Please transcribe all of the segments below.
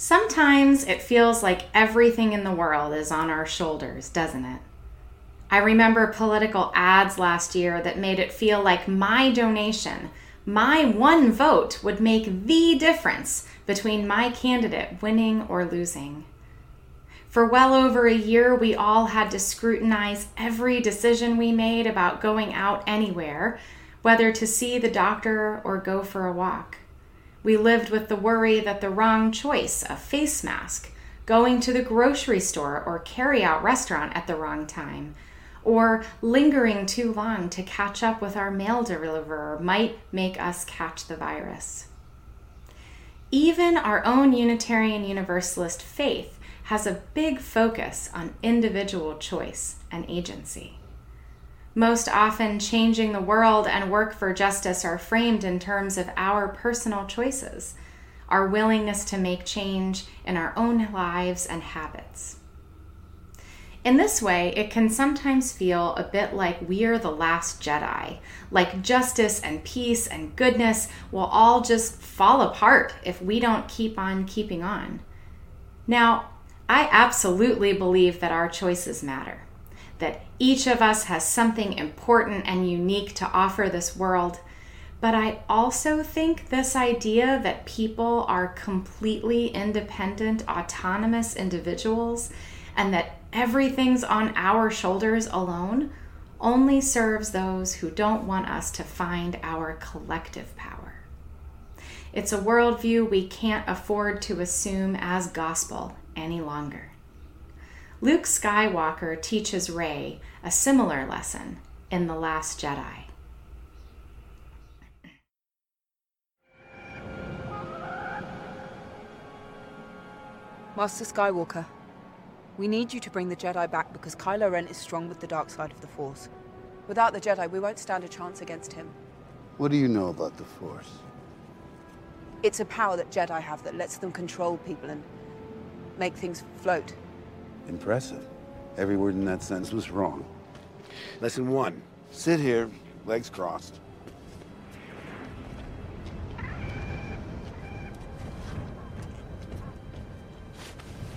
Sometimes it feels like everything in the world is on our shoulders, doesn't it? I remember political ads last year that made it feel like my donation, my one vote, would make the difference between my candidate winning or losing. For well over a year, we all had to scrutinize every decision we made about going out anywhere, whether to see the doctor or go for a walk. We lived with the worry that the wrong choice, a face mask, going to the grocery store or carry out restaurant at the wrong time, or lingering too long to catch up with our mail deliverer might make us catch the virus. Even our own Unitarian Universalist faith has a big focus on individual choice and agency. Most often, changing the world and work for justice are framed in terms of our personal choices, our willingness to make change in our own lives and habits. In this way, it can sometimes feel a bit like we're the last Jedi, like justice and peace and goodness will all just fall apart if we don't keep on keeping on. Now, I absolutely believe that our choices matter that each of us has something important and unique to offer this world. But I also think this idea that people are completely independent, autonomous individuals and that everything's on our shoulders alone only serves those who don't want us to find our collective power. It's a worldview we can't afford to assume as gospel any longer. Luke Skywalker teaches Rey a similar lesson in The Last Jedi. Master Skywalker, we need you to bring the Jedi back because Kylo Ren is strong with the dark side of the Force. Without the Jedi, we won't stand a chance against him. What do you know about the Force? It's a power that Jedi have that lets them control people and make things float. Impressive. Every word in that sentence was wrong. Lesson one. Sit here, legs crossed.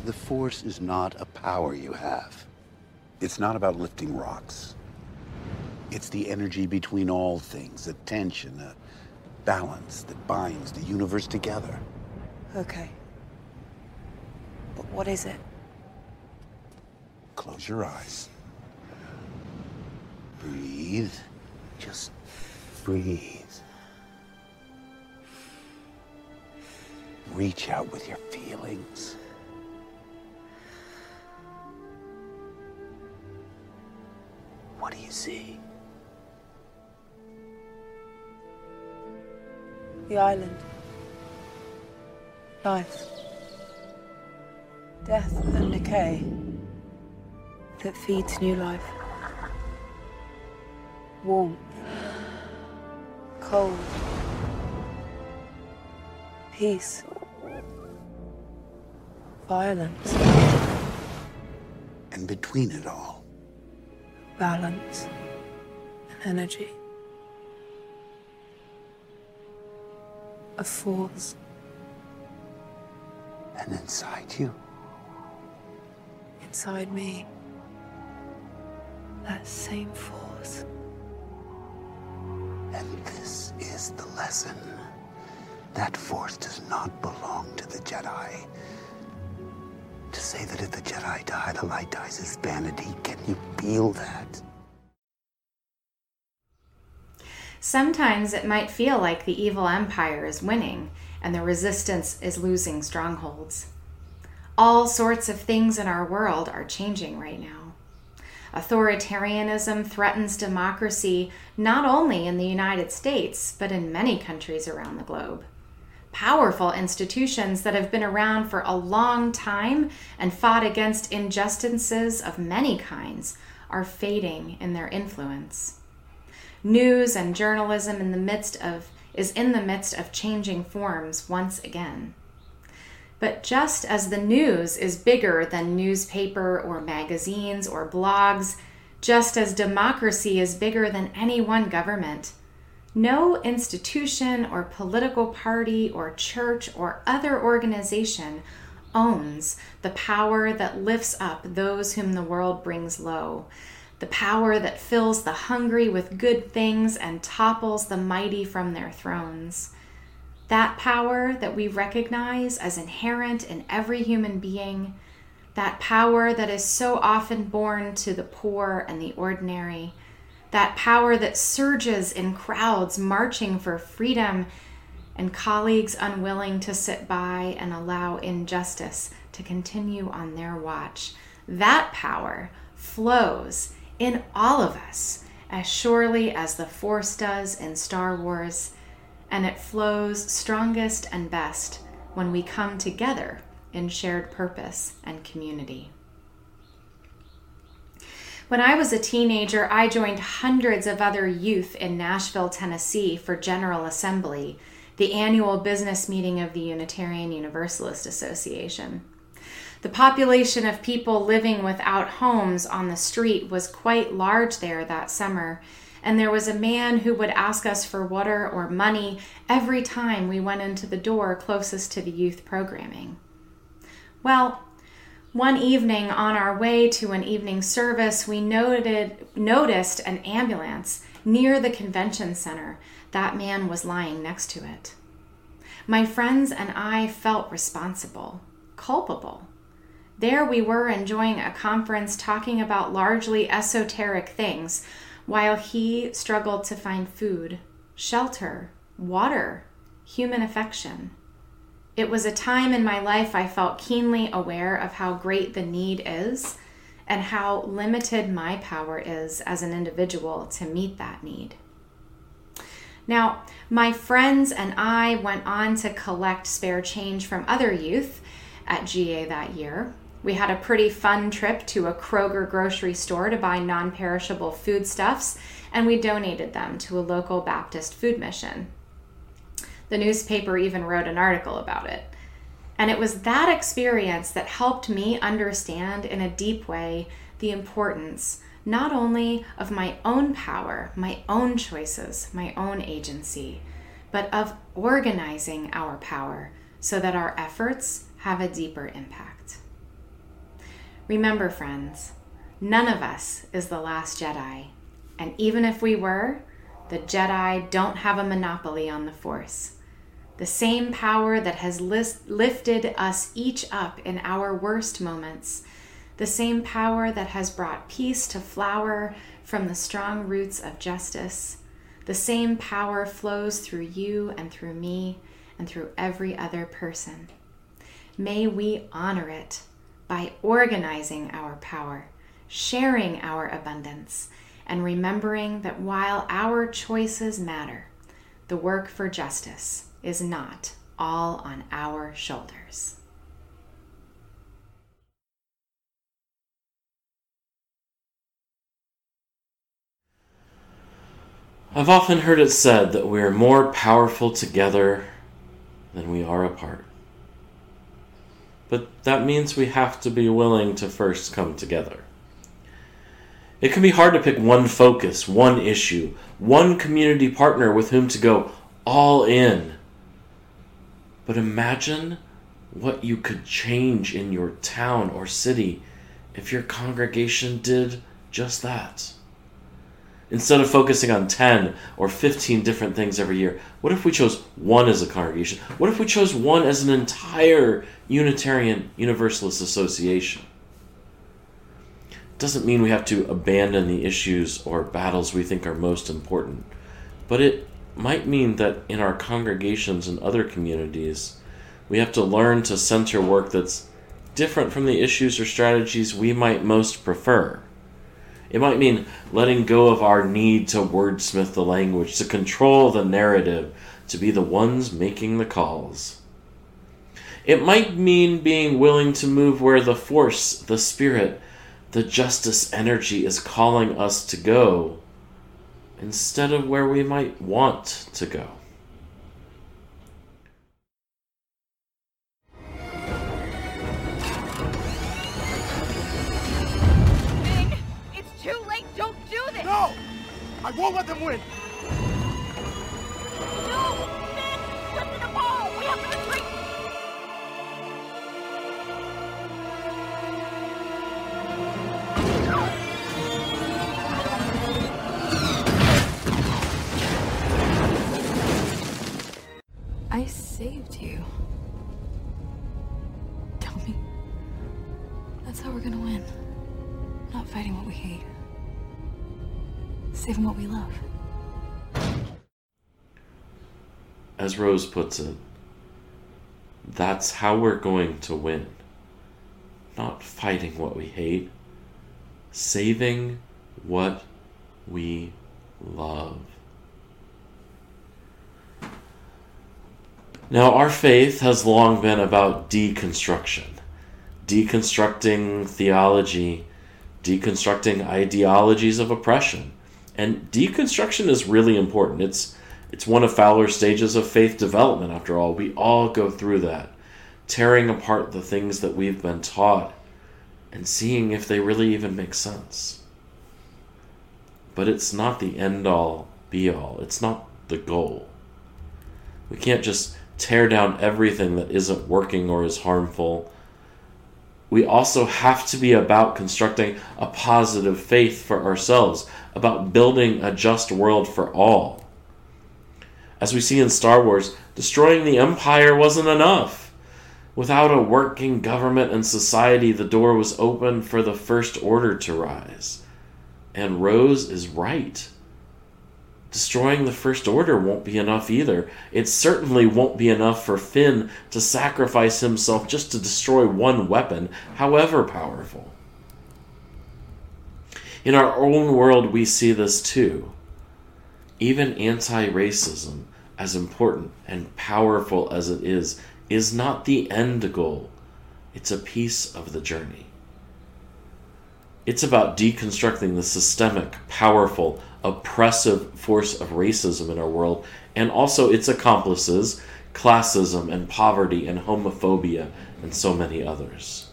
The Force is not a power you have. It's not about lifting rocks. It's the energy between all things, a tension, a balance that binds the universe together. Okay. But what is it? Close your eyes. Breathe. Just breathe. Reach out with your feelings. What do you see? The island. Life. Death and decay that feeds new life. Warmth. Cold. Peace. Violence. And between it all, balance and energy. A force. And inside you? Inside me that same force. And this is the lesson. That force does not belong to the Jedi. To say that if the Jedi die, the light dies is vanity. Can you feel that? Sometimes it might feel like the evil empire is winning and the resistance is losing strongholds. All sorts of things in our world are changing right now. Authoritarianism threatens democracy not only in the United States, but in many countries around the globe. Powerful institutions that have been around for a long time and fought against injustices of many kinds are fading in their influence. News and journalism in the midst of is in the midst of changing forms once again. But just as the news is bigger than newspaper or magazines or blogs, just as democracy is bigger than any one government, no institution or political party or church or other organization owns the power that lifts up those whom the world brings low, the power that fills the hungry with good things and topples the mighty from their thrones. That power that we recognize as inherent in every human being, that power that is so often born to the poor and the ordinary, that power that surges in crowds marching for freedom and colleagues unwilling to sit by and allow injustice to continue on their watch. That power flows in all of us as surely as the Force does in Star Wars, and it flows strongest and best when we come together in shared purpose and community. When I was a teenager, I joined hundreds of other youth in Nashville, Tennessee for General Assembly the annual business meeting of the Unitarian Universalist Association. The population of people living without homes on the street was quite large there that summer, and there was a man who would ask us for water or money every time we went into the door closest to the youth programming. Well, one evening on our way to an evening service, we noted, noticed an ambulance near the convention center that man was lying next to it. My friends and I felt responsible, culpable. There we were enjoying a conference talking about largely esoteric things, while he struggled to find food, shelter, water, human affection. It was a time in my life I felt keenly aware of how great the need is and how limited my power is as an individual to meet that need. Now, my friends and I went on to collect spare change from other youth at GA that year. We had a pretty fun trip to a Kroger grocery store to buy non perishable foodstuffs, and we donated them to a local Baptist food mission. The newspaper even wrote an article about it. And it was that experience that helped me understand in a deep way the importance not only of my own power, my own choices, my own agency, but of organizing our power so that our efforts have a deeper impact. Remember, friends, none of us is the last Jedi. And even if we were, the Jedi don't have a monopoly on the Force. The same power that has lifted us each up in our worst moments the same power that has brought peace to flower from the strong roots of justice, the same power flows through you and through me and through every other person. May we honor it by organizing our power, sharing our abundance, and remembering that while our choices matter, the work for justice is not all on our shoulders. I've often heard it said that we are more powerful together than we are apart. But that means we have to be willing to first come together. It can be hard to pick one focus, one issue, one community partner with whom to go all in. But imagine what you could change in your town or city if your congregation did just that. Instead of focusing on 10 or 15 different things every year, what if we chose one as a congregation? What if we chose one as an entire Unitarian Universalist association? Doesn't mean we have to abandon the issues or battles we think are most important, but it might mean that in our congregations and other communities, we have to learn to center work that's different from the issues or strategies we might most prefer. It might mean letting go of our need to wordsmith the language, to control the narrative, to be the ones making the calls. It might mean being willing to move where the force, the spirit, the justice energy is calling us to go, instead of where we might want to go. I won't let them win! Saving what we love. As Rose puts it, that's how we're going to win. Not fighting what we hate, saving what we love. Now, our faith has long been about deconstruction, deconstructing theology, deconstructing ideologies of oppression. And deconstruction is really important. It's it's one of Fowler's stages of faith development after all. We all go through that, tearing apart the things that we've been taught and seeing if they really even make sense. But it's not the end all be all. It's not the goal. We can't just tear down everything that isn't working or is harmful. We also have to be about constructing a positive faith for ourselves, about building a just world for all. As we see in Star Wars, destroying the Empire wasn't enough. Without a working government and society, the door was open for the First Order to rise. And Rose is right destroying the First Order won't be enough either. It certainly won't be enough for Finn to sacrifice himself just to destroy one weapon, however powerful. In our own world, we see this too. Even anti racism, as important and powerful as it is, is not the end goal, it's a piece of the journey. It's about deconstructing the systemic, powerful, oppressive force of racism in our world and also its accomplices, classism and poverty and homophobia and so many others.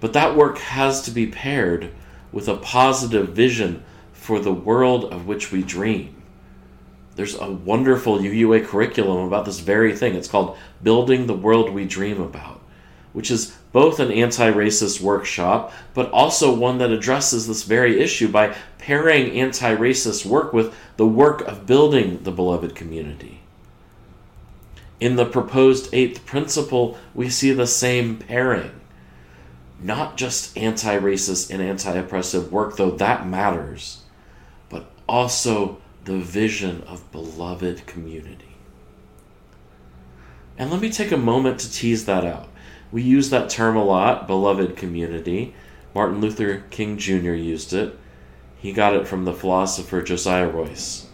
But that work has to be paired with a positive vision for the world of which we dream. There's a wonderful UUA curriculum about this very thing. It's called Building the World We Dream About, which is both an anti racist workshop, but also one that addresses this very issue by pairing anti racist work with the work of building the beloved community. In the proposed eighth principle, we see the same pairing. Not just anti racist and anti oppressive work, though that matters, but also the vision of beloved community. And let me take a moment to tease that out. We use that term a lot, beloved community. Martin Luther King Jr. used it. He got it from the philosopher Josiah Royce.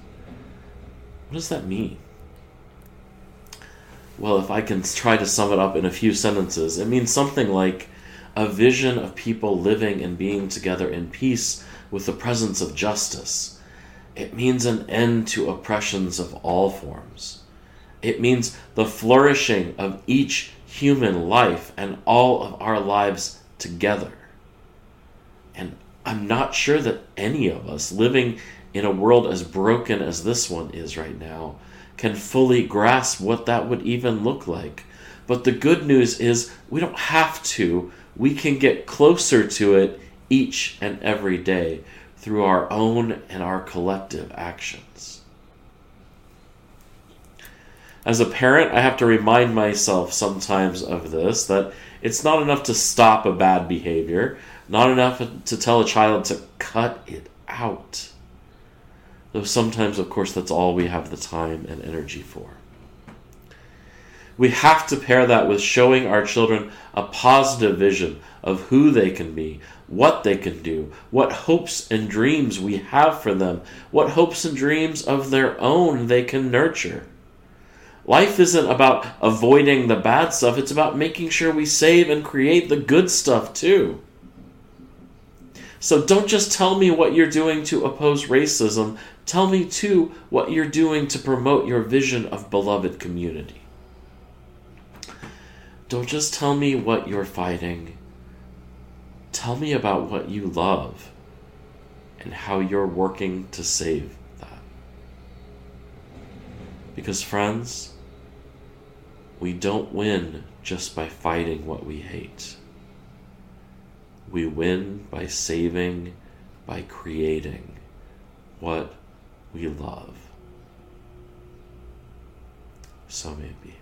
What does that mean? Well, if I can try to sum it up in a few sentences, it means something like a vision of people living and being together in peace with the presence of justice. It means an end to oppressions of all forms. It means the flourishing of each human life and all of our lives together. And I'm not sure that any of us living in a world as broken as this one is right now can fully grasp what that would even look like. But the good news is we don't have to. We can get closer to it each and every day through our own and our collective actions. As a parent, I have to remind myself sometimes of this that it's not enough to stop a bad behavior, not enough to tell a child to cut it out. Though sometimes, of course, that's all we have the time and energy for. We have to pair that with showing our children a positive vision of who they can be, what they can do, what hopes and dreams we have for them, what hopes and dreams of their own they can nurture. Life isn't about avoiding the bad stuff, it's about making sure we save and create the good stuff too. So don't just tell me what you're doing to oppose racism, tell me too what you're doing to promote your vision of beloved community. Don't just tell me what you're fighting. Tell me about what you love and how you're working to save that. Because, friends, we don't win just by fighting what we hate. We win by saving, by creating what we love. So may it be.